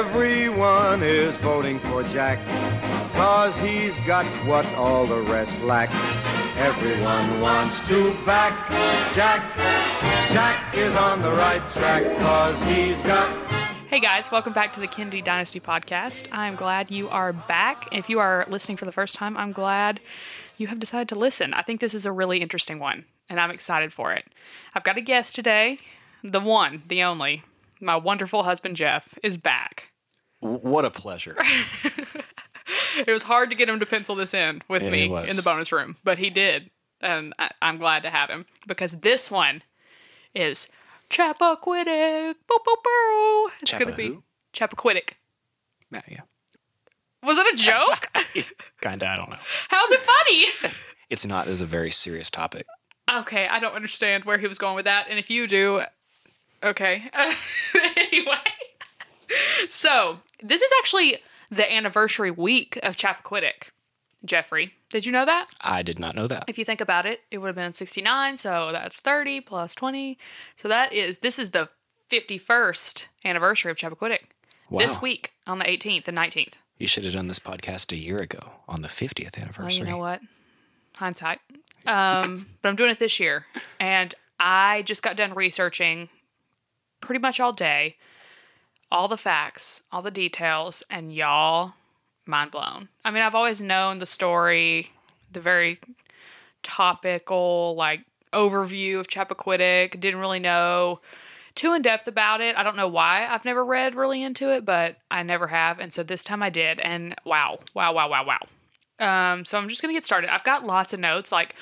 Everyone is voting for Jack, cause he's got what all the rest lack. Everyone wants to back Jack. Jack is on the right track, cause he's got Hey guys, welcome back to the Kennedy Dynasty podcast. I'm glad you are back. If you are listening for the first time, I'm glad you have decided to listen. I think this is a really interesting one, and I'm excited for it. I've got a guest today. The one, the only, my wonderful husband Jeff is back. What a pleasure. It was hard to get him to pencil this in with Yeah, me in the bonus room, but he did, and I, I'm glad to have him because this one is Chappaquiddick. Boo, boo, boo. It's gonna be who? Chappaquiddick. yeah, yeah. Was it a joke? Kinda, I don't know. How's it funny? It's not as a very serious topic. Okay, I don't understand where he was going with that. And if you do, okay. anyway, so this is actually the anniversary week of Chappaquiddick. Jeffrey, did you know that? I did not know that. If you think about it, it would have been 69, so that's 30 plus 20. So that is, this is the 51st anniversary of Chappaquiddick. This week on the 18th and 19th. You should have done this podcast a year ago on the 50th Well, anniversary. you know what? Hindsight. Um, but I'm doing it this year. And I just got done researching pretty much all day, all the facts, all the details, and y'all, mind blown. I mean, I've always known the story, the very topical, like, overview of Chappaquiddick. Didn't really know too in depth about it. I don't know why I've never read really into it, but I never have. And so this time I did. And wow, wow, wow, wow, wow. Um, so I'm just gonna get started. I've got lots of notes, like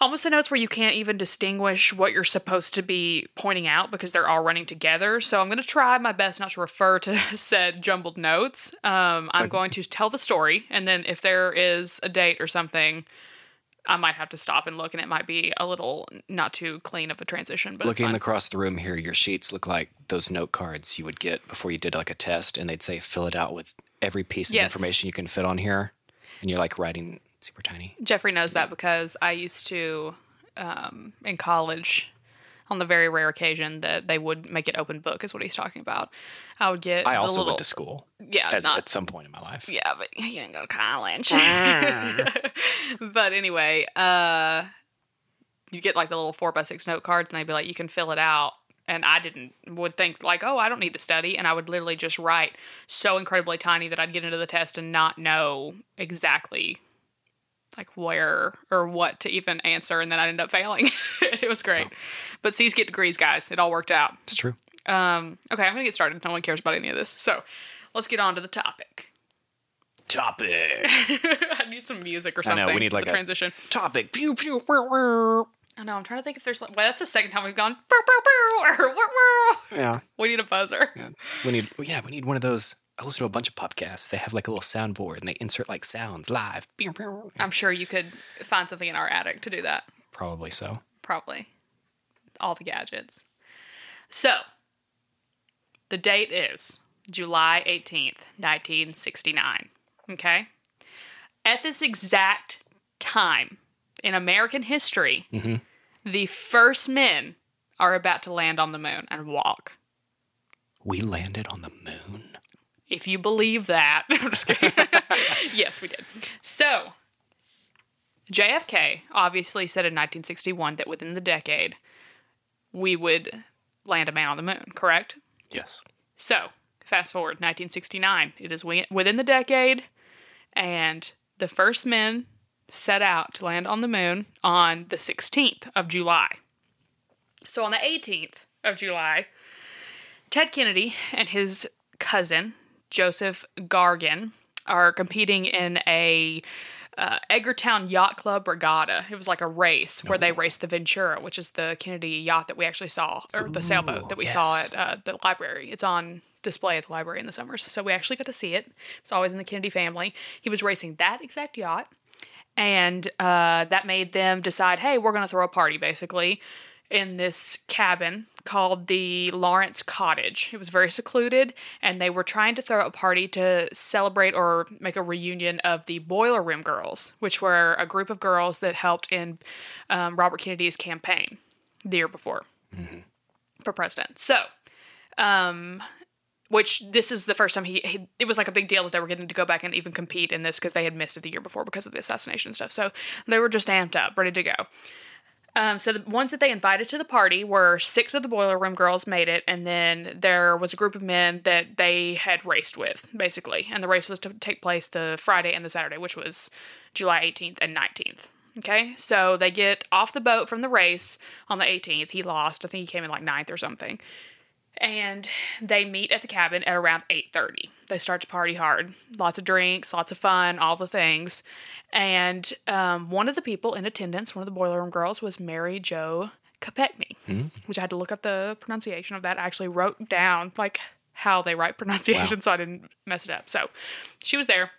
almost the notes where you can't even distinguish what you're supposed to be pointing out because they're all running together. So I'm gonna try my best not to refer to said jumbled notes. Um, I'm going to tell the story, and then if there is a date or something, I might have to stop and look, and it might be a little not too clean of a transition. But Looking across the room here, your sheets look like those note cards you would get before you did like a test, and they'd say fill it out with every piece of Yes. information you can fit on here, and you're like writing super tiny. Jeffrey knows that because I used to, um, in college, on the very rare occasion that they would make it open book, is what he's talking about. I would get I the also little, went to school yeah, as, not, at some point in my life. yeah, but you didn't go to college. but anyway, uh, you get like the little four by six note cards, and they'd be like, you can fill it out. And I didn't would think like, oh, I don't need to study, and I would literally just write so incredibly tiny that I'd get into the test and not know exactly like where or what to even answer, and then I'd end up failing. it was great, but C's get degrees, guys. It all worked out. It's true. Um, okay, I'm gonna get started. No one cares about any of this, so let's get on to the topic. Topic. I need some music or I know, something. we need, like, a- transition. Topic. Pew pew. whir, whir. I know. I'm trying to think if there's like. Well, that's the second time we've gone. "Bow, bow, bow," or, "Wah, wah." Yeah. We need a buzzer. Yeah. We need. Yeah, we need one of those. I listen to a bunch of podcasts. They have like a little soundboard and they insert like sounds live. I'm sure you could find something in our attic to do that. Probably so. Probably. All the gadgets. So, the date is July 18th, 1969. Okay? At this exact time in American history, mm-hmm. the first men are about to land on the moon and walk. We landed on the moon. If you believe that. I'm just kidding. yes, we did. So, JFK obviously said in 1961 that within the decade, we would land a man on the moon, correct? Yes. So, fast forward 1969. It is within the decade, and the first men set out to land on the moon on the 16th of July. So, on the 18th of July, Ted Kennedy and his cousin, Joseph Gargan, are competing in a uh, Edgartown Yacht Club regatta. It was like a race where they raced the Victura, which is the Kennedy yacht that we actually saw, or the sailboat that we saw at uh, the library. It's on display at the library in the summers, so we actually got to see it. It's always in the Kennedy family. He was racing that exact yacht, and uh, that made them decide, hey, we're going to throw a party, basically, in this cabin called the Lawrence Cottage. It was very secluded, and they were trying to throw a party to celebrate or make a reunion of the Boiler Room Girls, which were a group of girls that helped in um, Robert Kennedy's campaign the year before for president. So, um, which this is the first time he, he it was like a big deal that they were getting to go back and even compete in this because they had missed it the year before because of the assassination stuff. So they were just amped up, ready to go. Um, so the ones that they invited to the party were six of the boiler room girls made it, and then there was a group of men that they had raced with, basically. And the race was to take place the Friday and the Saturday, which was July 18th and 19th. Okay, so they get off the boat from the race on the 18th. He lost. I think he came in like ninth or something. And they meet at the cabin at around 8:30. They start to party hard. Lots of drinks, lots of fun, all the things. And um, one of the people in attendance, one of the boiler room girls, was Mary Jo Kopechne, which I had to look up the pronunciation of that. I actually wrote down like how they write pronunciation so I didn't mess it up. So she was there.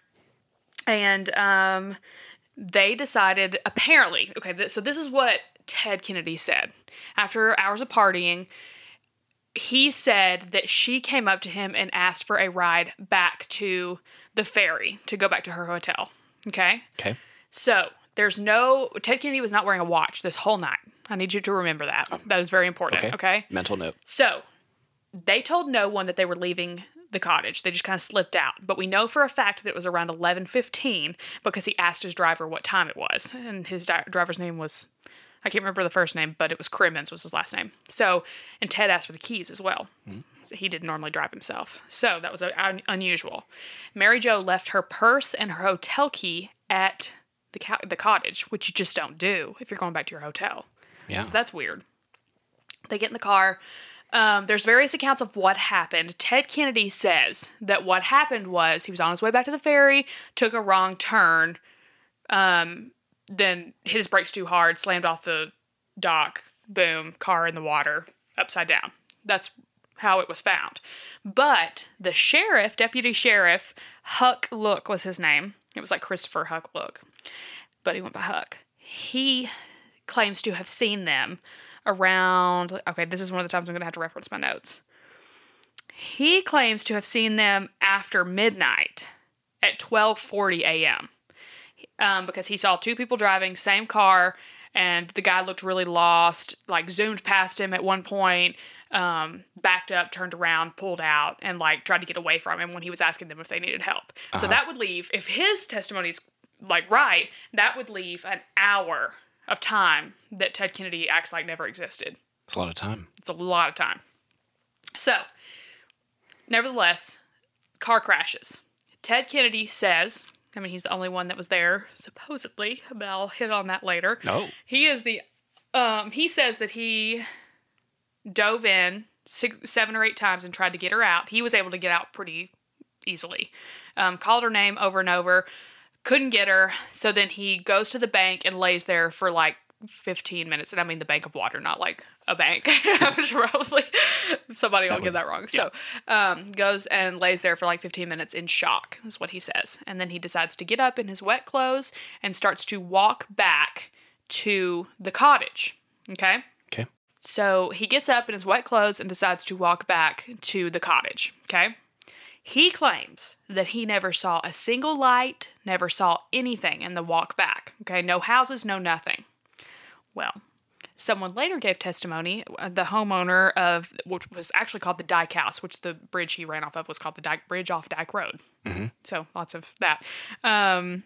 And um, they decided, apparently, okay, th- so this is what Ted Kennedy said. After hours of partying, he said that she came up to him and asked for a ride back to the ferry to go back to her hotel. Okay? Okay. So there's no, Ted Kennedy was not wearing a watch this whole night. I need you to remember that. Oh. That is very important. Okay. okay? Mental note. So they told no one that they were leaving the cottage. They just kind of slipped out. But we know for a fact that it was around 11:15 because he asked his driver what time it was, and his di- driver's name was I can't remember the first name, but it was Crimmins was his last name. So, and Ted asked for the keys as well. So he didn't normally drive himself. So that was un- unusual. Mary Jo left her purse and her hotel key at the co- the cottage, which you just don't do if you're going back to your hotel. Yeah. So that's weird. They get in the car. Um, there's various accounts of what happened. Ted Kennedy says that what happened was he was on his way back to the ferry, took a wrong turn, um, then hit his brakes too hard, slammed off the dock, boom, car in the water, upside down. That's how it was found. But the sheriff, deputy sheriff, Huck Look was his name. It was like Christopher Huck Look, but he went by Huck. He claims to have seen them around. Okay, this is one of the times I'm going to have to reference my notes. He claims to have seen them after midnight at 12:40 a.m. Um, because he saw two people driving same car, and the guy looked really lost. Like zoomed past him at one point, um, backed up, turned around, pulled out, and like tried to get away from him when he was asking them if they needed help. So that would leave if his testimony's like right, that would leave an hour of time that Ted Kennedy acts like never existed. It's a lot of time. It's a lot of time. So, nevertheless, car crashes. Ted Kennedy says, I mean, he's the only one that was there, supposedly, but I'll hit on that later. No. He is the, um, he says that he dove in six, seven or eight times and tried to get her out. He was able to get out pretty easily. Um, called her name over and over, couldn't get her. So then he goes to the bank and lays there for like 15 minutes. And I mean the bank of water, not like a bank. Probably somebody will get that wrong. So um, goes and lays there for like 15 minutes in shock, is what he says. And then he decides to get up in his wet clothes and starts to walk back to the cottage. Okay. Okay. So he gets up in his wet clothes and decides to walk back to the cottage. Okay. He claims that he never saw a single light, never saw anything in the walk back. Okay. No houses, no nothing. Well, someone later gave testimony, uh, the homeowner of, which was actually called the Dyke House, which the bridge he ran off of was called the Dyke Bridge off Dyke Road. So lots of that. Um,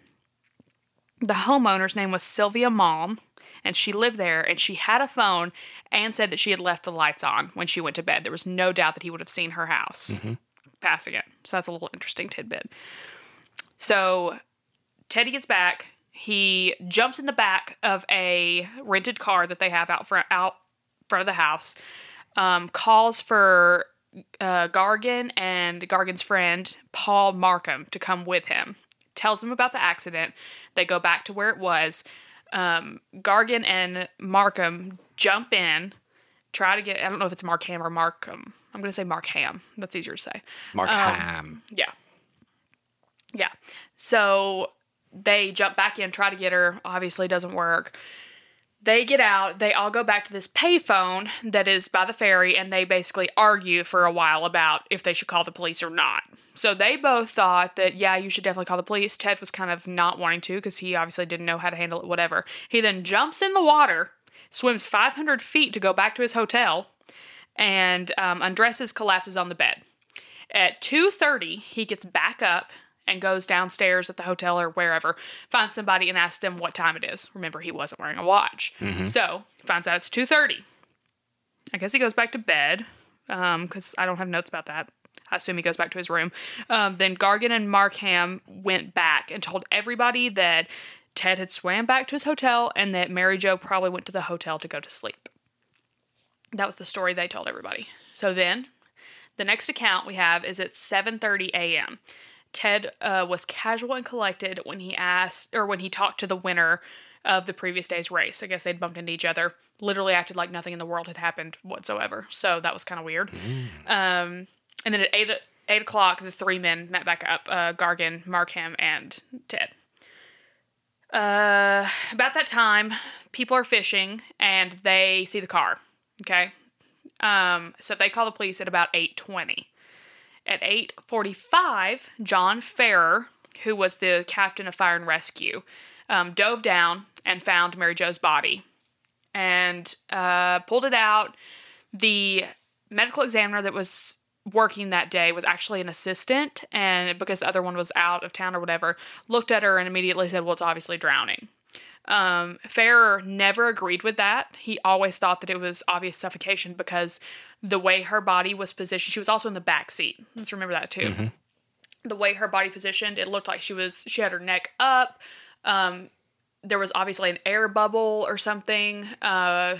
the homeowner's name was Sylvia Malm, and she lived there, and she had a phone and said that she had left the lights on when she went to bed. There was no doubt that he would have seen her house passing it. So that's a little interesting tidbit. So Teddy gets back. He jumps in the back of a rented car that they have out front out front of the house. Um, calls for uh, Gargan and Gargan's friend Paul Markham to come with him. Tells them about the accident. They go back to where it was. Um, Gargan and Markham jump in, try to get. I don't know if it's Markham or Markham. I'm going to say Markham. That's easier to say. Mark Ham. Yeah. Yeah. So they jump back in, try to get her. Obviously, doesn't work. They get out. They all go back to this payphone that is by the ferry, and they basically argue for a while about if they should call the police or not. So they both thought that, yeah, you should definitely call the police. Ted was kind of not wanting to because he obviously didn't know how to handle it, whatever. He then jumps in the water, swims 500 feet to go back to his hotel, and um, undresses, collapses on the bed. At 2:30, he gets back up and goes downstairs at the hotel or wherever, finds somebody and asks them what time it is. Remember, he wasn't wearing a watch. So, finds out it's 2:30. I guess he goes back to bed because I don't have notes about that. I assume he goes back to his room. Um, then Gargan and Markham went back and told everybody that Ted had swam back to his hotel and that Mary Jo probably went to the hotel to go to sleep. That was the story they told everybody. So then, the next account we have is at 7:30 a.m. Ted uh, was casual and collected when he asked or when he talked to the winner of the previous day's race. I guess they'd bumped into each other. Literally acted like nothing in the world had happened whatsoever. So that was kind of weird. Um, and then at eight eight o'clock, the three men met back up: uh, Gargan, Markham, and Ted. Uh, about that time, people are fishing and they see the car. Okay, um, so they call the police at about eight twenty. At eight forty-five, John Farrar, who was the captain of fire and rescue, um, dove down and found Mary Jo's body and uh, pulled it out. The medical examiner that was working that day was actually an assistant, and because the other one was out of town or whatever, looked at her and immediately said, "Well, it's obviously drowning." Um, Farrar never agreed with that. He always thought that it was obvious suffocation because the way her body was positioned. She was also in the back seat. Let's remember that too. The way her body positioned, it looked like she was. She had her neck up. Um, there was obviously an air bubble or something uh,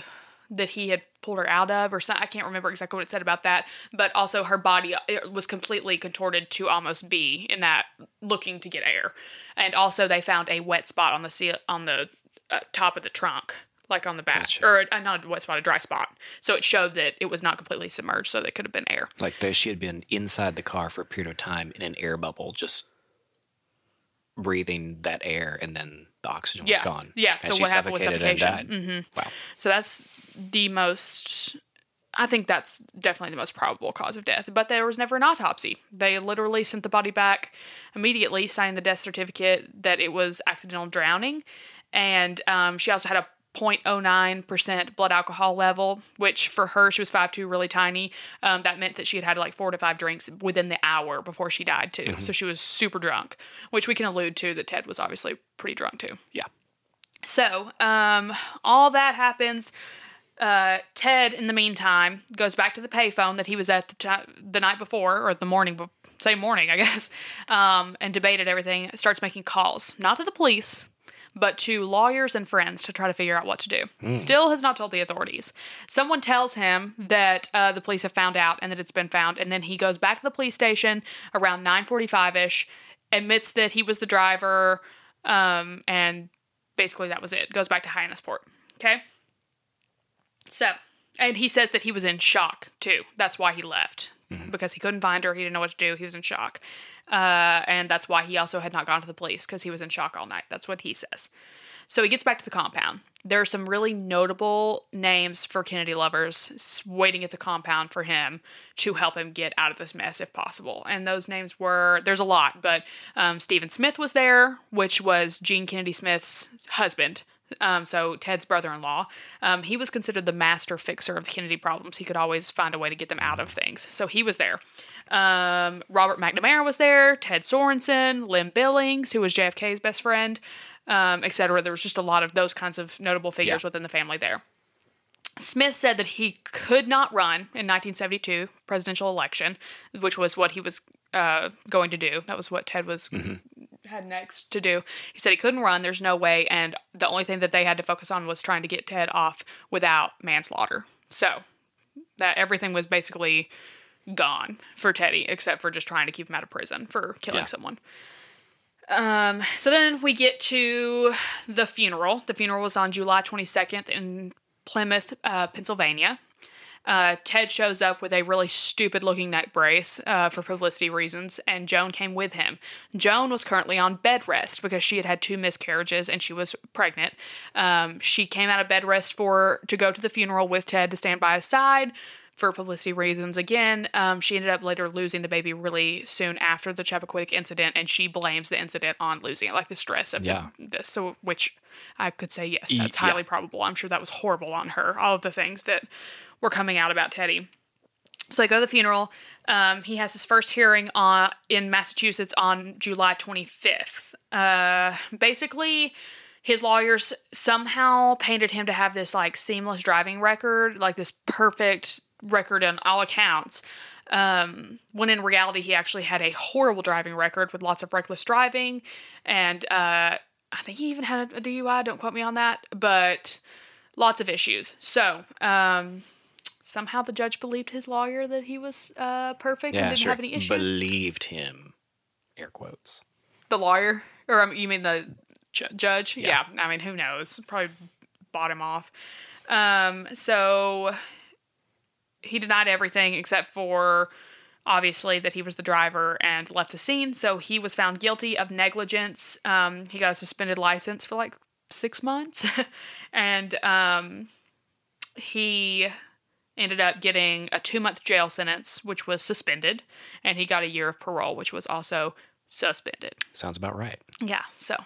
that he had pulled her out of, or something. I can't remember exactly what it said about that. But also, her body was completely contorted to almost be in that looking to get air. And also, they found a wet spot on the seal on the uh, top of the trunk, like on the back, Gotcha. or uh, not a wet spot, a dry spot. So it showed that it was not completely submerged, so there could have been air. Like she had been inside the car for a period of time in an air bubble, just breathing that air, and then the oxygen was Yeah. gone. Yeah, And so she what happened was and suffocation. died. Wow. So that's the most. I think that's definitely the most probable cause of death. But there was never an autopsy. They literally sent the body back immediately, signing the death certificate that it was accidental drowning, and um, she also had a 0.09% blood alcohol level, which for her, she was 5'2, really tiny. Um, that meant that she had had like four to five drinks within the hour before she died, too. So she was super drunk, which we can allude to that Ted was obviously pretty drunk, too. Yeah. So, um, all that happens. Uh, Ted, in the meantime, goes back to the payphone that he was at the, ti- the night before, or the morning, same morning, I guess, um, and debated everything. Starts making calls, not to the police, but to lawyers and friends to try to figure out what to do. Still has not told the authorities. Someone tells him that uh, the police have found out and that it's been found, and then he goes back to the police station around 9:45 ish, admits that he was the driver, um, and basically that was it. Goes back to Hyannisport. Okay. So, and he says that he was in shock too. That's why he left because he couldn't find her. He didn't know what to do. He was in shock, uh, and that's why he also had not gone to the police because he was in shock all night. That's what he says. So he gets back to the compound. There are some really notable names for Kennedy lovers waiting at the compound for him to help him get out of this mess if possible. And those names were there's a lot, but um, Stephen Smith was there, which was Jean Kennedy Smith's husband. Um, so Ted's brother-in-law. Um, he was considered the master fixer of the Kennedy problems. He could always find a way to get them out of things. So he was there. Um, Robert McNamara was there. Ted Sorensen, Lynn Billings, who was JFK's best friend, um, etc. There was just a lot of those kinds of notable figures Yeah. within the family there. Smith said that he could not run in 1972 presidential election, which was what he was uh, going to do. That was what Ted was had next to do. He said he couldn't run. There's no way, and the only thing that they had to focus on was trying to get Ted off without manslaughter. So that everything was basically gone for Teddy, except for just trying to keep him out of prison for killing Yeah. someone. Um, so then we get to the funeral. The funeral was on July 22nd in Plymouth, uh, Pennsylvania. Uh, Ted shows up with a really stupid looking neck brace uh, for publicity reasons, and Joan came with him. Joan was currently on bed rest because she had had two miscarriages and she was pregnant. Um, she came out of bed rest for to go to the funeral with Ted to stand by his side for publicity reasons. Again, um, she ended up later losing the baby really soon after the Chappaquiddick incident, and she blames the incident on losing it, like the stress of the- Yeah. this. So, which I could say yes, that's highly yeah. probable. I'm sure that was horrible on her. All of the things that were coming out about Teddy. So I go to the funeral. Um, he has his first hearing on in Massachusetts on July 25th. Uh, basically, his lawyers somehow painted him to have this like seamless driving record, like this perfect record on all accounts. Um, when in reality, he actually had a horrible driving record with lots of reckless driving, and uh, I think he even had a DUI. Don't quote me on that, but lots of issues. So um, somehow the judge believed his lawyer that he was uh, perfect and didn't sure. have any issues. Believed him. Air quotes. the lawyer, or um, you mean the Judge. judge? Yeah. Yeah. I mean, who knows? Probably bought him off. Um, so he denied everything except for obviously that he was the driver and left the scene. So he was found guilty of negligence. Um, he got a suspended license for like six months, and um, he ended up getting a two month jail sentence, which was suspended, and he got a year of parole, which was also suspended. Sounds about right. Yeah, so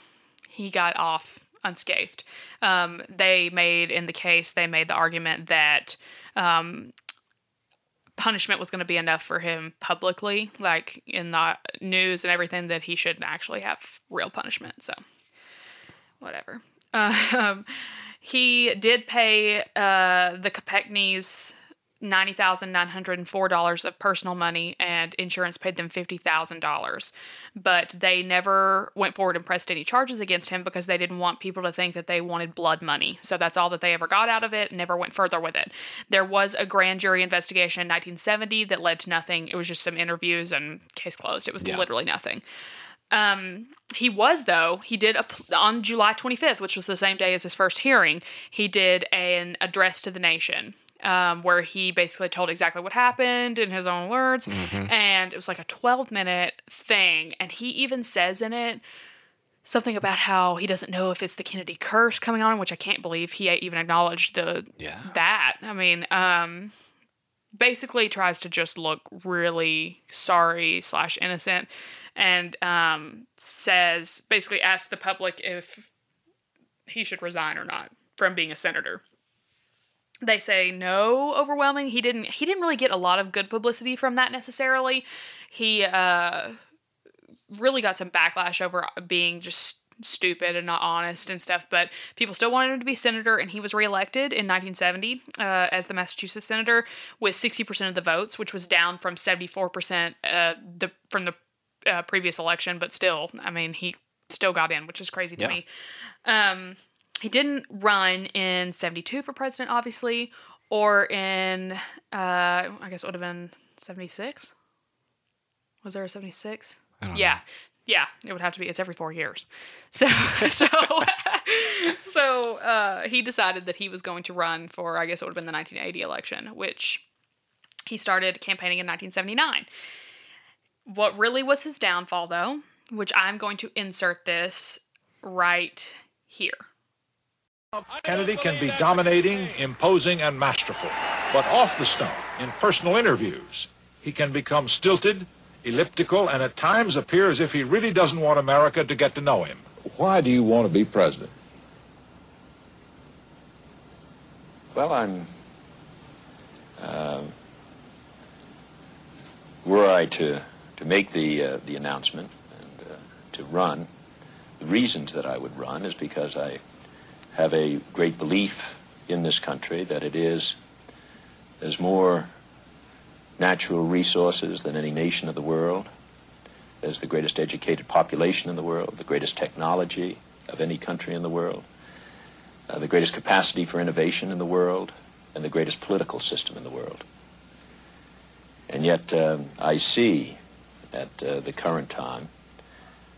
he got off unscathed. Um, they made in the case they made the argument that um, punishment was going to be enough for him publicly, like in the news and everything, that he shouldn't actually have real punishment. So whatever. Um, he did pay uh, the Kopechne's ninety thousand nine hundred and four dollars of personal money, and insurance paid them fifty thousand dollars. But they never went forward and pressed any charges against him because they didn't want people to think that they wanted blood money. So that's all that they ever got out of it. Never went further with it. There was a grand jury investigation in 1970 that led to nothing. It was just some interviews and case closed. It was Yeah. literally nothing. Um, he was though he did a, on July 25th, which was the same day as his first hearing. He did an address to the nation. Um, where he basically told exactly what happened in his own words, and it was like a 12 minute thing. And he even says in it something about how he doesn't know if it's the Kennedy curse coming on, which I can't believe he even acknowledged the Yeah. that. I mean, um, basically tries to just look really sorry slash innocent, and um, says basically asks the public if he should resign or not from being a senator. They say no, overwhelming. He didn't. He didn't really get a lot of good publicity from that necessarily. He uh, really got some backlash over being just stupid and not honest and stuff, but people still wanted him to be senator, and he was reelected in 1970 uh, as the Massachusetts senator with 60% of the votes, which was down from 74% uh, the from the uh, previous election, but still, I mean, he still got in, which is crazy to Yeah. me. Um, he didn't run in 72 for president, obviously, or in, uh, I guess it would have been 76. Was there a 76? I don't Yeah. Yeah, it would have to be. It's every four years. So, so, so uh, he decided that he was going to run for, I guess it would have been the 1980 election, which he started campaigning in 1979. What really was his downfall, though, which I'm going to insert this right here. Kennedy can be dominating, imposing, and masterful. But off the stump, in personal interviews, he can become stilted, elliptical, and at times appear as if he really doesn't want America to get to know him. Why do you want to be president? Well, I'm. Uh, were I to to make the uh, the announcement and uh, to run, the reasons that I would run is because I have a great belief in this country that it is there's more natural resources than any nation of the world. There's the greatest educated population in the world, the greatest technology of any country in the world uh, the greatest capacity for innovation in the world, and the greatest political system in the world. And yet, um, I see at uh, the current time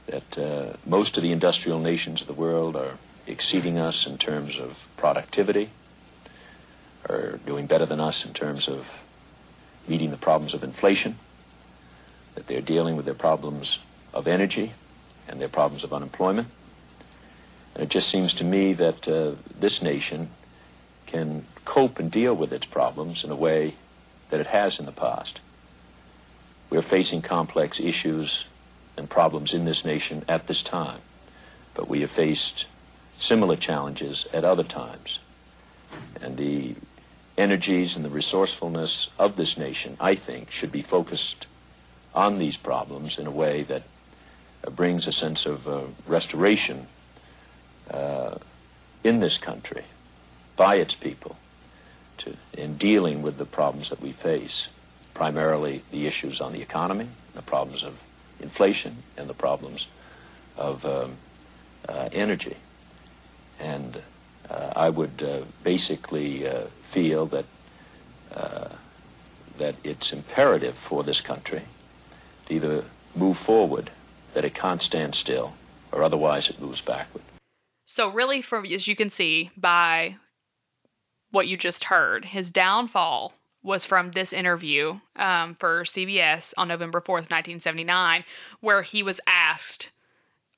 that uh, most of the industrial nations of the world are exceeding us in terms of productivity, are doing better than us in terms of meeting the problems of inflation, that they're dealing with their problems of energy and their problems of unemployment. And it just seems to me that uh, this nation can cope and deal with its problems in a way that it has in the past. We're facing complex issues and problems in this nation at this time, but we have faced similar challenges at other times. And the energies and the resourcefulness of this nation, I think, should be focused on these problems in a way that uh, brings a sense of uh, restoration uh, in this country by its people to, in dealing with the problems that we face, primarily the issues on the economy, the problems of inflation, and the problems of um, uh, energy. And uh, I would uh, basically uh, feel that uh, that it's imperative for this country to either move forward, that it can't stand still, or otherwise it moves backward. So, really, from as you can see by what you just heard, his downfall was from this interview um, for CBS on November 4th, 1979, where he was asked,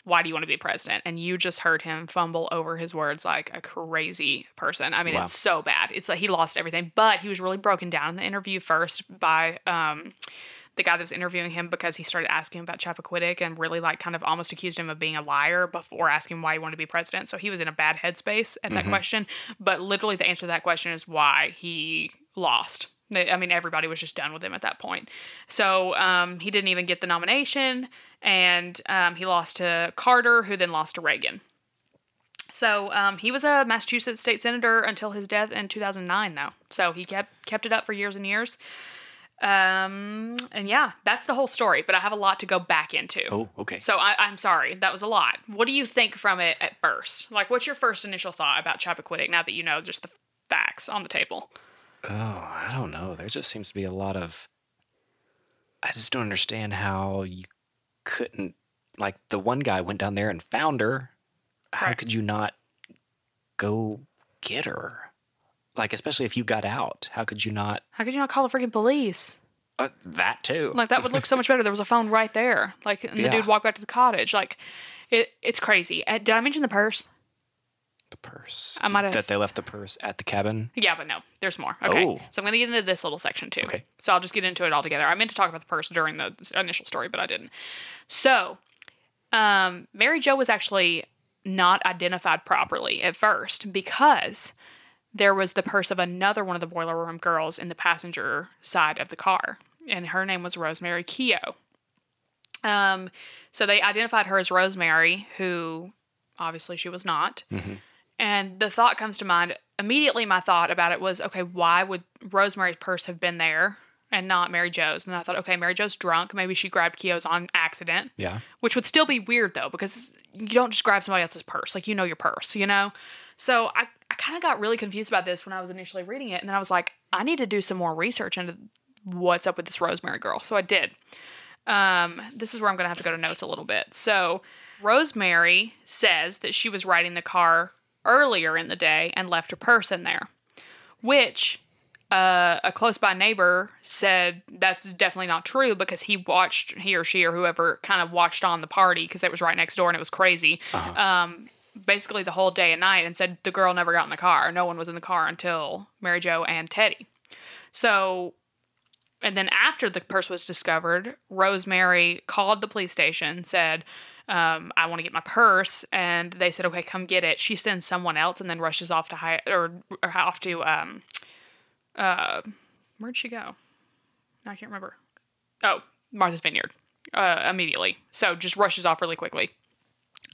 Why do you want to be president? And you just heard him fumble over his words like a crazy person. I mean, Wow. it's so bad. It's like he lost everything, but he was really broken down in the interview first by. Um, the guy that was interviewing him because he started asking him about Chappaquiddick and really like kind of almost accused him of being a liar before asking why he wanted to be president. So he was in a bad headspace at that question. But literally, the answer to that question is why he lost. I mean, everybody was just done with him at that point. So um, he didn't even get the nomination, and um, he lost to Carter, who then lost to Reagan. So um, he was a Massachusetts state senator until his death in 2009, though. So he kept kept it up for years and years. Um, and yeah, that's the whole story. But I have a lot to go back into. Oh, okay. So I, I'm sorry, that was a lot. What do you think from it at first? Like, what's your first initial thought about Chappaquiddick now that you know just the facts on the table? Oh, I don't know. There just seems to be a lot of. I just don't understand how you couldn't. Like, the one guy went down there and found her. How Right. could you not go get her? Like, especially if you got out. How could you not? How could you not call the freaking police? Uh, that too. Like that would look so much better. There was a phone right there. Like, and the Yeah. dude walked back to the cottage. Like, it it's crazy. Uh, did I mention the purse? Purse. I might have- That they left the purse at the cabin. Yeah, but no, there's more. Okay. Oh. So I'm going to get into this little section too. Okay. So I'll just get into it all together. I meant to talk about the purse during the initial story, but I didn't. So, um, Mary Jo was actually not identified properly at first because there was the purse of another one of the boiler room girls in the passenger side of the car, and her name was Rosemary Keogh. Um, so they identified her as Rosemary, who obviously she was not. And the thought comes to mind immediately. My thought about it was, okay, why would Rosemary's purse have been there and not Mary Jo's? And I thought, okay, Mary Jo's drunk. Maybe she grabbed Keogh's on accident, Yeah. which would still be weird though, because you don't just grab somebody else's purse. Like, you know your purse, you know? So I, I kind of got really confused about this when I was initially reading it. And then I was like, I need to do some more research into what's up with this Rosemary girl. So I did. Um, this is where I'm going to have to go to notes a little bit. So, Rosemary says that she was riding the car earlier in the day and left her purse in there, which uh, a close by neighbor said that's definitely not true because he watched, he or she or whoever kind of watched on the party because it was right next door and it was crazy. Um, basically, the whole day and night and said the girl never got in the car. No one was in the car until Mary Jo and Teddy. So and then after the purse was discovered, Rosemary called the police station, said, um, "I want to get my purse," and they said, "Okay, come get it." She sends someone else, and then rushes off to high or, or off to um, uh, where'd she go? I can't remember. Oh, Martha's Vineyard. Uh, immediately, so just rushes off really quickly.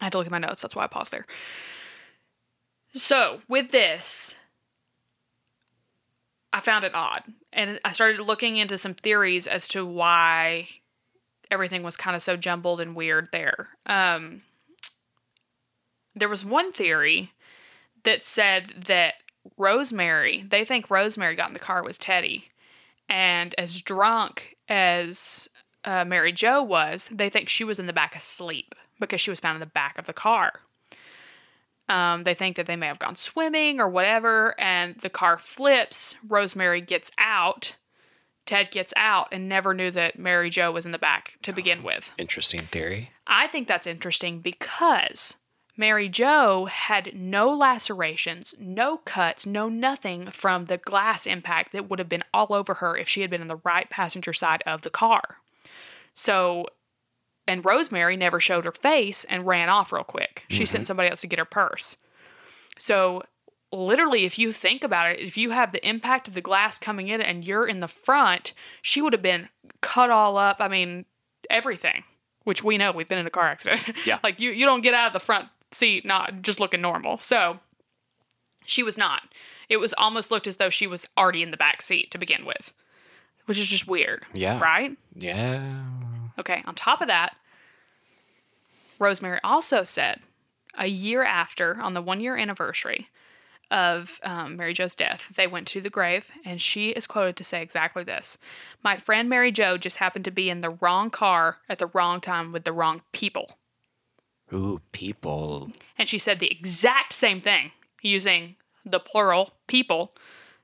I had to look at my notes. That's why I paused there. So with this, I found it odd. And I started looking into some theories as to why everything was kind of so jumbled and weird there. Um, there was one theory that said that Rosemary, they think Rosemary got in the car with Teddy. And as drunk as uh, Mary Jo was, they think she was in the back asleep because she was found in the back of the car. Um, they think that they may have gone swimming or whatever, and the car flips. Rosemary gets out. Ted gets out and never knew that Mary Jo was in the back to begin oh, with. Interesting theory. I think that's interesting because Mary Jo had no lacerations, no cuts, no nothing from the glass impact that would have been all over her if she had been in the right passenger side of the car. So, and Rosemary never showed her face and ran off real quick. She sent mm-hmm. somebody else to get her purse. So, literally, if you think about it, if you have the impact of the glass coming in and you're in the front, she would have been cut all up. I mean, everything, which we know we've been in a car accident. Yeah. like you, you don't get out of the front seat not just looking normal. So she was not. It was almost looked as though she was already in the back seat to begin with, which is just weird. Yeah. Right? Yeah. Okay, on top of that, Rosemary also said a year after, on the one year anniversary of um, Mary Jo's death, they went to the grave, and she is quoted to say exactly this My friend Mary Jo just happened to be in the wrong car at the wrong time with the wrong people. Ooh, people. And she said the exact same thing using the plural people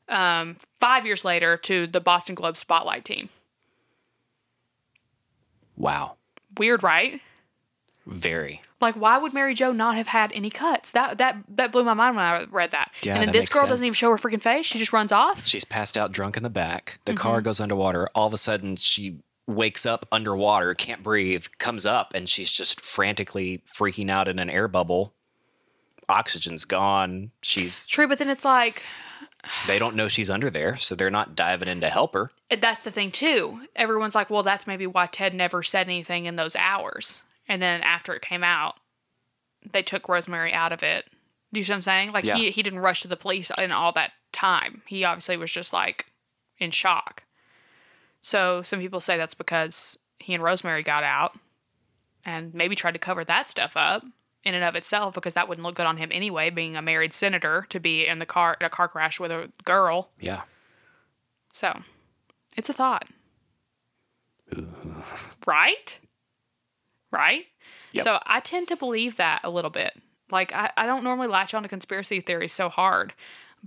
um, five years later to the Boston Globe Spotlight team. Wow. Weird, right? Very. Like, why would Mary Jo not have had any cuts? That that that blew my mind when I read that. Yeah, and then that this makes girl doesn't even sense. show her freaking face. She just runs off. She's passed out drunk in the back. The Mm-hmm. car goes underwater. All of a sudden, she wakes up underwater, can't breathe, comes up, and she's just frantically freaking out in an air bubble. Oxygen's gone. She's. True, but then it's like They don't know she's under there, so they're not diving in to help her. that's the thing too. Everyone's like, well, that's maybe why Ted never said anything in those hours. And then after it came out, they took Rosemary out of it. Do you see what I'm saying? Like Yeah. he he didn't rush to the police in all that time. He obviously was just like in shock. So some people say that's because he and Rosemary got out and maybe tried to cover that stuff up in and of itself because that wouldn't look good on him anyway, being a married senator to be in the car in a car crash with a girl. Yeah. So, it's a thought. Right? Right? Yep. So, I tend to believe that a little bit. Like, I, I don't normally latch on to conspiracy theories so hard,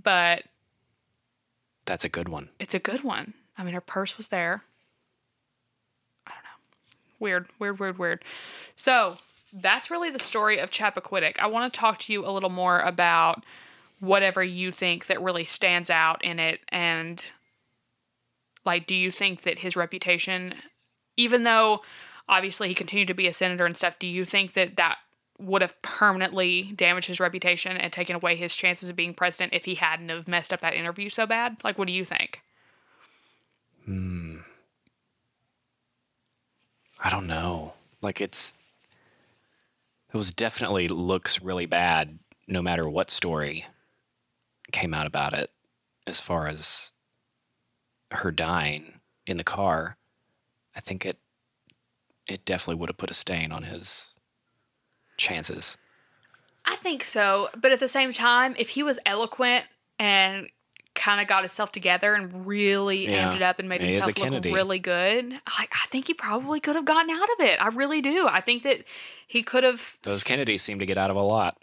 but That's a good one. it's a good one. I mean, her purse was there. I don't know. Weird, weird, weird, weird. So, that's really the story of Chappaquiddick. I want to talk to you a little more about whatever you think that really stands out in it and like do you think that his reputation even though obviously he continued to be a senator and stuff do you think that that would have permanently damaged his reputation and taken away his chances of being president if he hadn't have messed up that interview so bad like what do you think Hmm. I don't know. Like it's it was definitely looks really bad no matter what story came out about it as far as her dying in the car. I think it it definitely would have put a stain on his chances. I think so, but at the same time, if he was eloquent and kind of got himself together and really Yeah. amped it up and made He himself look really good, I, I think he probably could have gotten out of it. I really do. I think that he could have. Those Kennedys seem to get out of a lot.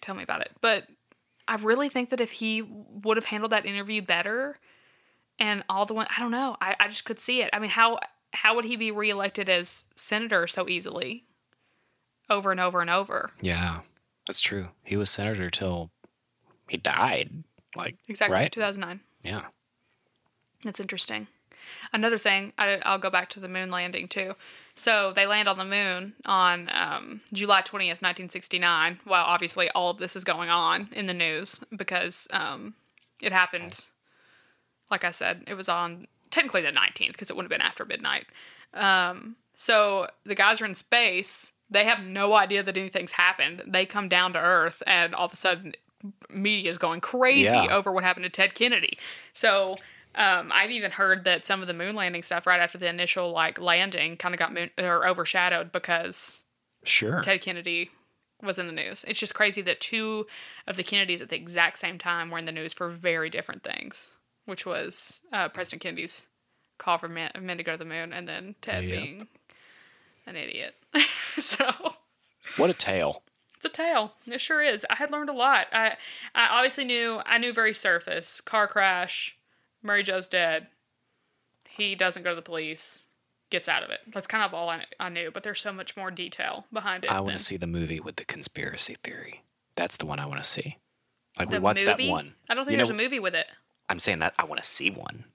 Tell me about it. But I really think that if he would have handled that interview better, and all the one, I don't know. I, I just could see it. I mean, how how would he be reelected as senator so easily, over and over and over? Yeah. That's true. He was senator till he died. Like Exactly, right? 2009. Yeah. That's interesting. Another thing, I, I'll go back to the moon landing too. So they land on the moon on um, July 20th, 1969, while obviously all of this is going on in the news because um, it happened, like I said, it was on technically the 19th because it wouldn't have been after midnight. Um, so the guys are in space. They have no idea that anything's happened. They come down to Earth, and all of a sudden, media is going crazy Yeah. over what happened to Ted Kennedy. So um, I've even heard that some of the moon landing stuff right after the initial like landing kind of got moon- or overshadowed because Sure. Ted Kennedy was in the news. It's just crazy that two of the Kennedys at the exact same time were in the news for very different things, which was uh, President Kennedy's call for men, men to go to the moon, and then Ted Yep. being an idiot. so What a tale. it's a tale. It sure is. I had learned a lot. I I obviously knew I knew very surface. Car crash, Mary Jo's dead. He doesn't go to the police. Gets out of it. That's kind of all I, I knew, but there's so much more detail behind it. I want to see the movie with the conspiracy theory. That's the one I want to see. Like the we watched movie. that one. I don't think You there's know- a movie with it. I'm saying that I want to see one.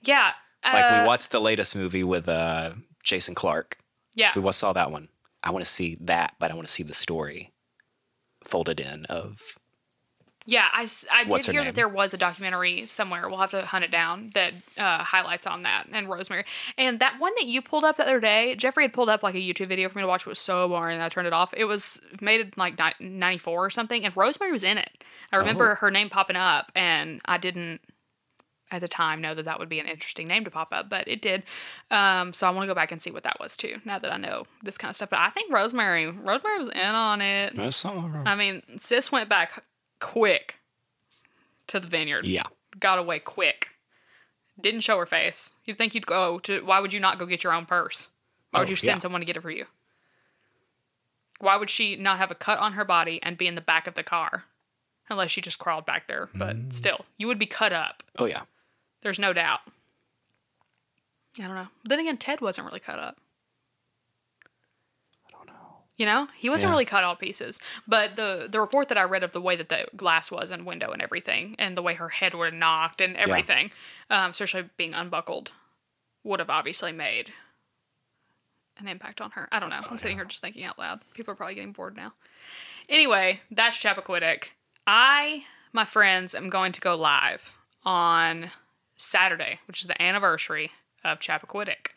Yeah. Like uh, we watched the latest movie with uh, Jason Clarke. Yeah. We saw that one. I want to see that, but I want to see the story folded in of Yeah, I, What's did hear name? that there was a documentary somewhere. We'll have to hunt it down that uh, highlights on that and Rosemary. And that one that you pulled up the other day, Jeffrey had pulled up like a YouTube video for me to watch. It was so boring, and I turned it off. It was made in like '94 or something, and Rosemary was in it. I remember Oh. her name popping up, and I didn't at the time know that that would be an interesting name to pop up, but it did. Um, so I want to go back and see what that was too. Now that I know this kind of stuff, but I think Rosemary, Rosemary was in on it. There's something wrong. I mean, sis went back quick to the vineyard. yeah. Got away quick. Didn't show her face. You'd think you'd go to. Why would you not go get your own purse? Why would Oh, you send yeah. someone to get it for you? Why would she not have a cut on her body and be in the back of the car? Unless she just crawled back there. But Mm. still, you would be cut up. Oh yeah. There's no doubt. I don't know. Then again, Ted wasn't really cut up. I don't know. You know, he wasn't Yeah. really cut all pieces. But the the report that I read of the way that the glass was and window and everything, and the way her head would have knocked and everything, um, especially being unbuckled, would have obviously made an impact on her. I don't know. I'm sitting here just thinking out loud. People are probably getting bored now. Anyway, that's Chappaquiddick. I, my friends, am going to go live on Saturday, which is the anniversary of Chappaquiddick,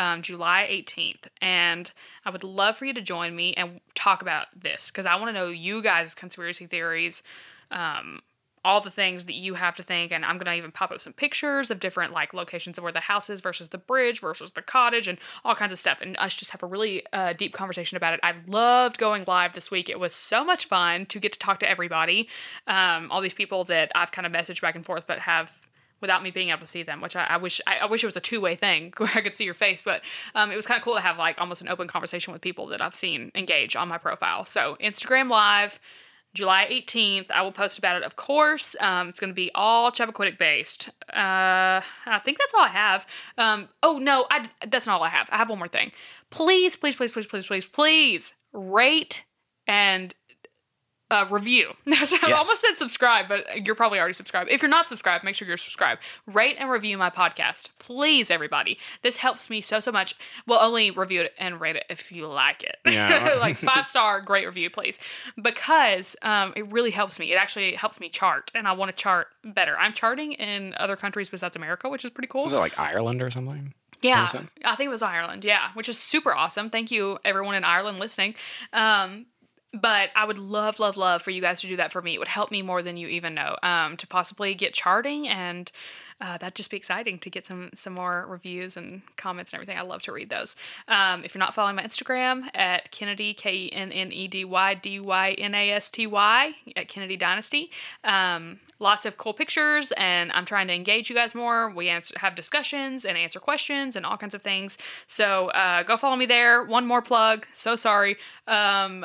um, July 18th. And I would love for you to join me and talk about this because I want to know you guys' conspiracy theories, um, all the things that you have to think. And I'm going to even pop up some pictures of different like locations of where the house is versus the bridge versus the cottage and all kinds of stuff. And us just have a really uh, deep conversation about it. I loved going live this week. It was so much fun to get to talk to everybody, um, all these people that I've kind of messaged back and forth, but have without me being able to see them, which I, I wish I, I wish it was a two way thing where I could see your face. But um, it was kind of cool to have like almost an open conversation with people that I've seen engage on my profile. So Instagram Live, July 18th. I will post about it, of course. Um, it's going to be all Chappaquiddick based. Uh, I think that's all I have. Um, oh no, I, that's not all I have. I have one more thing. Please, please, please, please, please, please, please rate and uh, review. So I almost said subscribe, but you're probably already subscribed. If you're not subscribed, make sure you're subscribed. Rate and review my podcast, please, everybody. This helps me so so much. Well, only review it and rate it if you like it. Yeah. like five star, great review, please, because um, it really helps me. It actually helps me chart, and I want to chart better. I'm charting in other countries besides America, which is pretty cool. Was it like Ireland or something? Yeah. I think it was Ireland. Yeah, which is super awesome. Thank you, everyone in Ireland listening. Um, but I would love, love, love for you guys to do that for me. It would help me more than you even know. Um, to possibly get charting, and uh, that'd just be exciting to get some some more reviews and comments and everything. I love to read those. Um, if you're not following my Instagram at Kennedy K E N N E D Y D Y N A S T Y at Kennedy Dynasty. Um, lots of cool pictures and i'm trying to engage you guys more we answer, have discussions and answer questions and all kinds of things so uh, go follow me there one more plug so sorry um,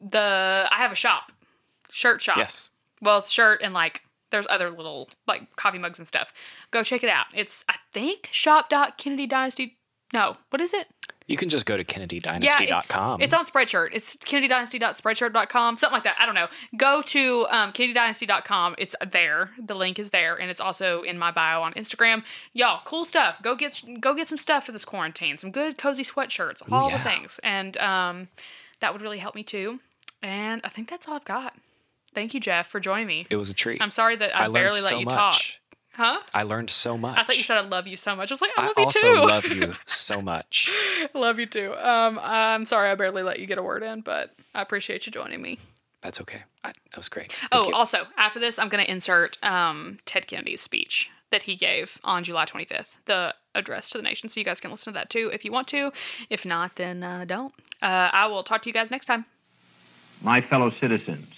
the i have a shop shirt shop Yes. well it's shirt and like there's other little like coffee mugs and stuff go check it out it's i think shop.kennedydynasty no what is it You can just go to yeah, it's, kennedydynasty.com. it's on Spreadshirt. It's kennedydynasty.spreadshirt.com, something like that. I don't know. Go to um, kennedydynasty.com. It's there. The link is there, and it's also in my bio on Instagram. Y'all, cool stuff. Go get go get some stuff for this quarantine. Some good cozy sweatshirts, all the things, and um, that would really help me too. And I think that's all I've got. Thank you, Jeff, for joining me. it was a treat. I'm sorry that I, I barely let so you much. talk. Huh? I learned so much. I thought you said I love you so much. I was like, I I love you also too. love you so much. love you too. Um, I'm sorry I barely let you get a word in, but I appreciate you joining me. That's okay. I, that was great. Thank Oh, you. also, after this, I'm going to insert um, Ted Kennedy's speech that he gave on July 25th, the address to the nation. So you guys can listen to that too if you want to. If not, then uh, don't. Uh, I will talk to you guys next time. My fellow citizens,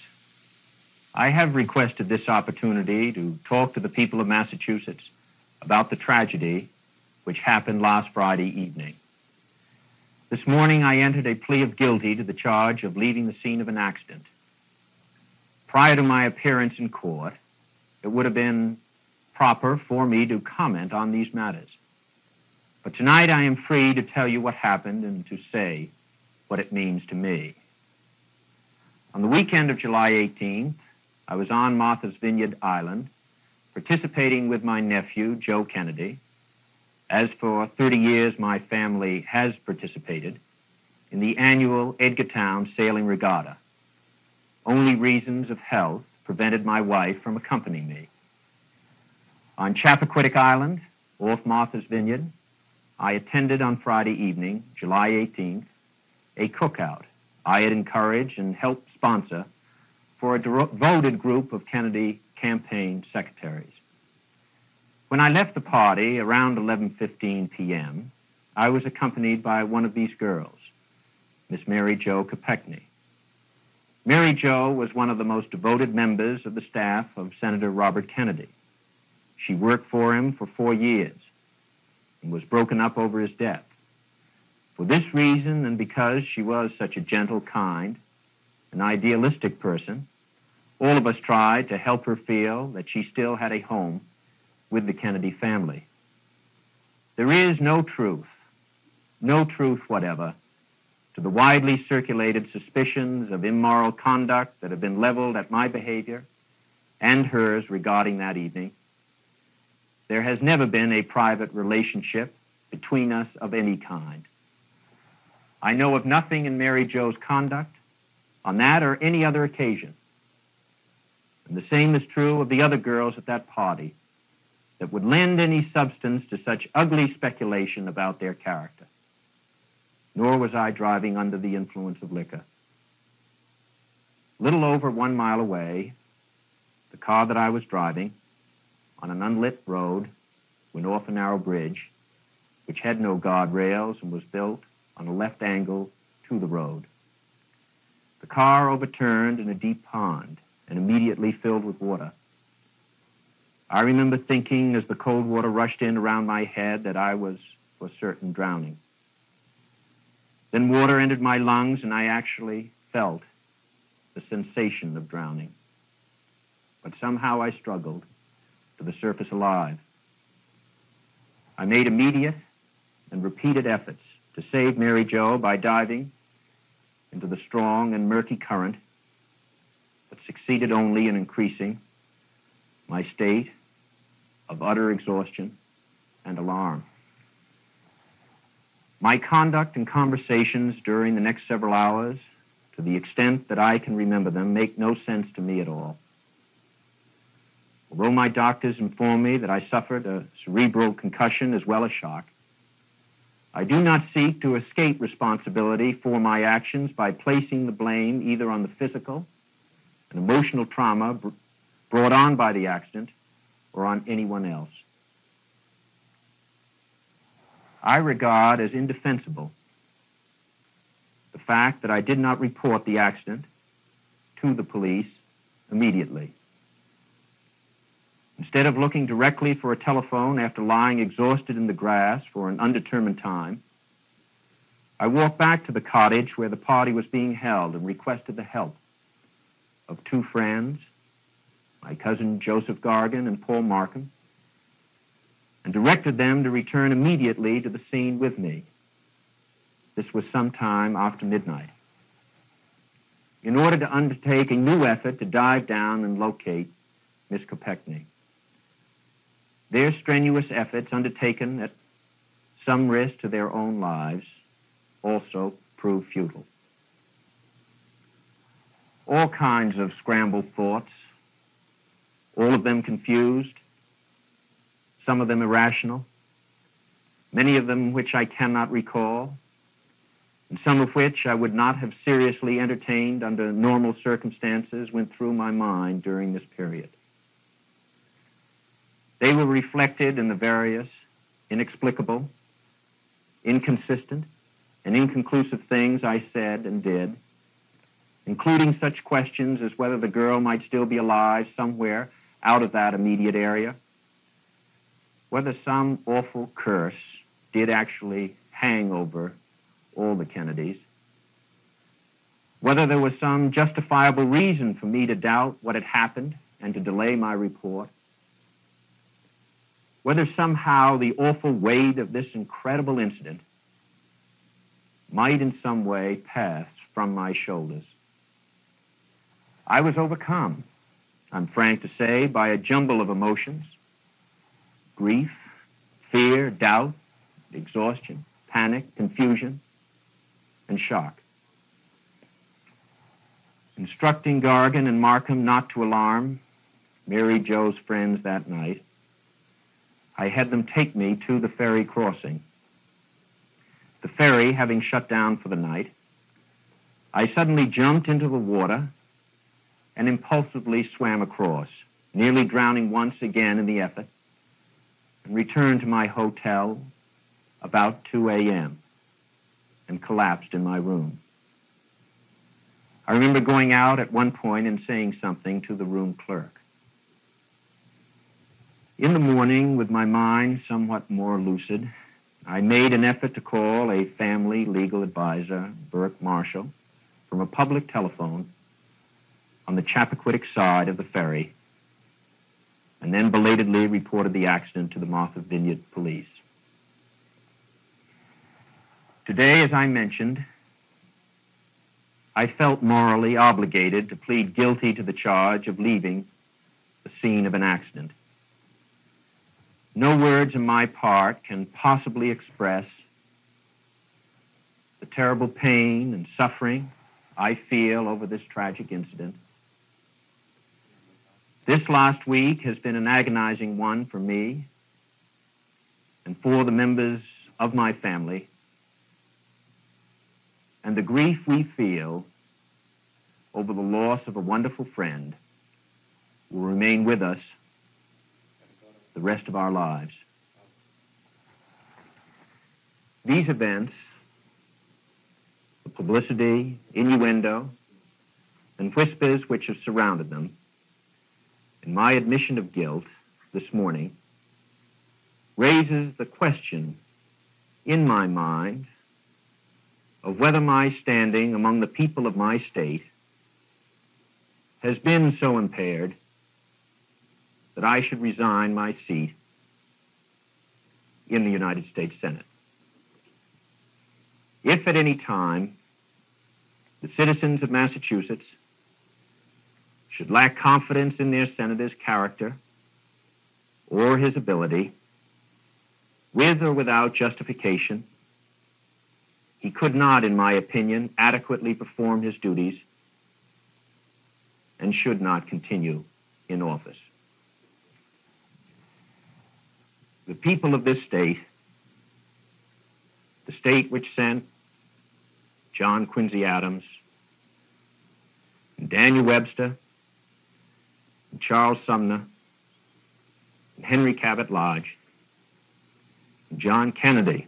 I have requested this opportunity to talk to the people of Massachusetts about the tragedy which happened last Friday evening. This morning I entered a plea of guilty to the charge of leaving the scene of an accident. Prior to my appearance in court, it would have been proper for me to comment on these matters. But tonight I am free to tell you what happened and to say what it means to me. On the weekend of July 18th, I was on Martha's Vineyard Island, participating with my nephew, Joe Kennedy, as for 30 years my family has participated in the annual Edgartown Sailing Regatta. Only reasons of health prevented my wife from accompanying me. On Chappaquiddick Island, off Martha's Vineyard, I attended on Friday evening, July 18th, a cookout I had encouraged and helped sponsor for a devoted group of Kennedy campaign secretaries. When I left the party around 11:15 p.m., I was accompanied by one of these girls, Miss Mary Jo Kopechne. Mary Jo was one of the most devoted members of the staff of Senator Robert Kennedy. She worked for him for four years and was broken up over his death. For this reason, and because she was such a gentle, kind, and idealistic person, all of us tried to help her feel that she still had a home with the Kennedy family. There is no truth, no truth whatever, to the widely circulated suspicions of immoral conduct that have been leveled at my behavior and hers regarding that evening. There has never been a private relationship between us of any kind. I know of nothing in Mary Jo's conduct on that or any other occasion. And the same is true of the other girls at that party that would lend any substance to such ugly speculation about their character. Nor was I driving under the influence of liquor. Little over one mile away, the car that I was driving on an unlit road went off a narrow bridge, which had no guardrails and was built on a left angle to the road. Car overturned in a deep pond and immediately filled with water. I remember thinking as the cold water rushed in around my head that I was for certain drowning. Then water entered my lungs and I actually felt the sensation of drowning. But somehow I struggled to the surface alive. I made immediate and repeated efforts to save Mary Jo by diving into the strong and murky current, that succeeded only in increasing my state of utter exhaustion and alarm. My conduct and conversations during the next several hours, to the extent that I can remember them, make no sense to me at all. Although my doctors inform me that I suffered a cerebral concussion as well as shock, I do not seek to escape responsibility for my actions by placing the blame either on the physical and emotional trauma brought on by the accident or on anyone else. I regard as indefensible the fact that I did not report the accident to the police immediately. Instead of looking directly for a telephone after lying exhausted in the grass for an undetermined time, I walked back to the cottage where the party was being held and requested the help of two friends my cousin Joseph Gargan and Paul Markham, and directed them to return immediately to the scene with me. This was some time after midnight. In order to undertake a new effort to dive down and locate Miss Kopechne. Their strenuous efforts, undertaken at some risk to their own lives, also proved futile. All kinds of scrambled thoughts all of them confused, some of them irrational, many of them which I cannot recall, and some of which I would not have seriously entertained under normal circumstances went through my mind during this period. They were reflected in the various inexplicable, inconsistent, and inconclusive things I said and did, including such questions as whether the girl might still be alive somewhere out of that immediate area, whether some awful curse did actually hang over all the Kennedys, whether there was some justifiable reason for me to doubt what had happened and to delay my report, whether somehow the awful weight of this incredible incident might in some way pass from my shoulders. I was overcome I'm frank to say, by a jumble of emotions grief, fear, doubt, exhaustion, panic, confusion, and shock. Instructing Gargan and Markham not to alarm Mary Jo's friends that night, I had them take me to the ferry crossing. The ferry having shut down for the night, I suddenly jumped into the water and impulsively swam across, nearly drowning once again in the effort, and returned to my hotel about 2 a.m. and collapsed in my room. I remember going out at one point and saying something to the room clerk. In the morning, with my mind somewhat more lucid, I made an effort to call a family legal advisor, Burke Marshall, from a public telephone on the Chappaquiddick side of the ferry, and then belatedly reported the accident to the Martha Vineyard police. Today, as I mentioned, I felt morally obligated to plead guilty to the charge of leaving the scene of an accident. No words on my part can possibly express the terrible pain and suffering I feel over this tragic incident. This last week has been an agonizing one for me and for the members of my family and the grief we feel over the loss of a wonderful friend will remain with us the rest of our lives. These events, the publicity, innuendo, and whispers which have surrounded them, and my admission of guilt this morning, raises the question in my mind of whether my standing among the people of my state has been so impaired that I should resign my seat in the United States Senate. If at any time the citizens of Massachusetts should lack confidence in their senator's character or his ability, with or without justification, he could not, in my opinion, adequately perform his duties and should not continue in office. The people of this state, the state which sent John Quincy Adams, and Daniel Webster, and Charles Sumner, and Henry Cabot Lodge, and John Kennedy,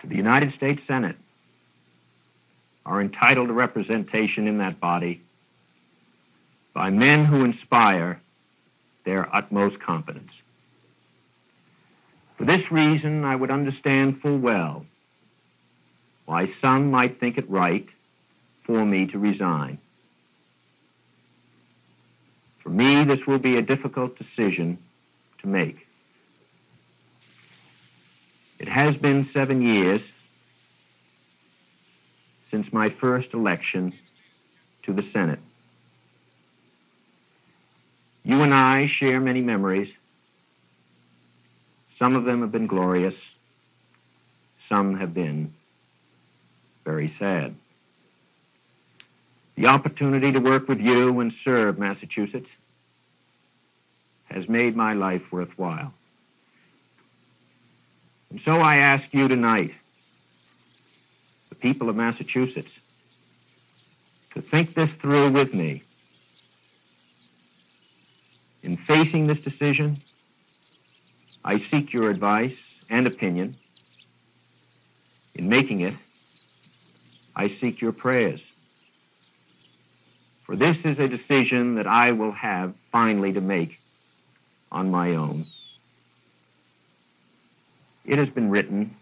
to the United States Senate are entitled to representation in that body by men who inspire their utmost confidence. For this reason, I would understand full well why some might think it right for me to resign. For me, this will be a difficult decision to make. It has been seven years since my first election to the Senate. You and I share many memories. Some of them have been glorious. Some have been very sad. The opportunity to work with you and serve Massachusetts has made my life worthwhile. And so I ask you tonight, the people of Massachusetts, to think this through with me. In facing this decision, I seek your advice and opinion. In making it, I seek your prayers. For this is a decision that I will have finally to make on my own. It has been written,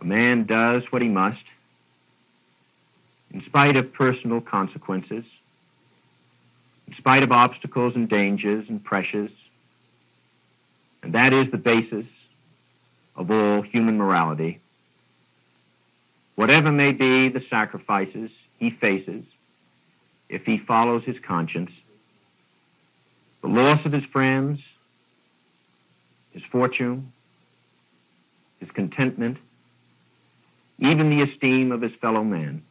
a man does what he must, in spite of personal consequences, in spite of obstacles and dangers and pressures, and that is the basis of all human morality. Whatever may be the sacrifices he faces if he follows his conscience, the loss of his friends, his fortune, his contentment, even the esteem of his fellow men.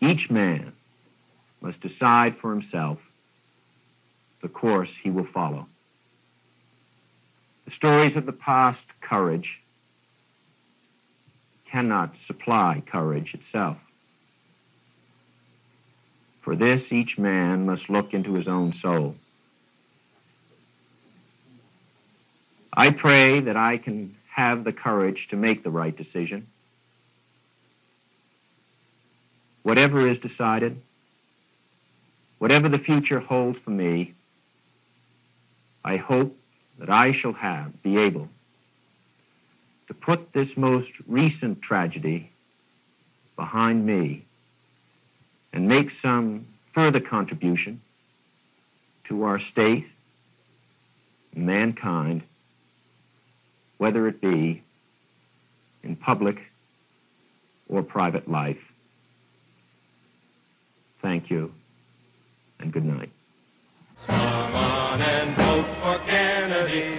Each man must decide for himself the course he will follow. The stories of the past courage cannot supply courage itself. For this, each man must look into his own soul. I pray that I can have the courage to make the right decision. Whatever is decided, whatever the future holds for me, I hope that I shall have, be able to put this most recent tragedy behind me and make some further contribution to our state, mankind, whether it be in public or private life. Thank you, and good night. And vote for Kennedy,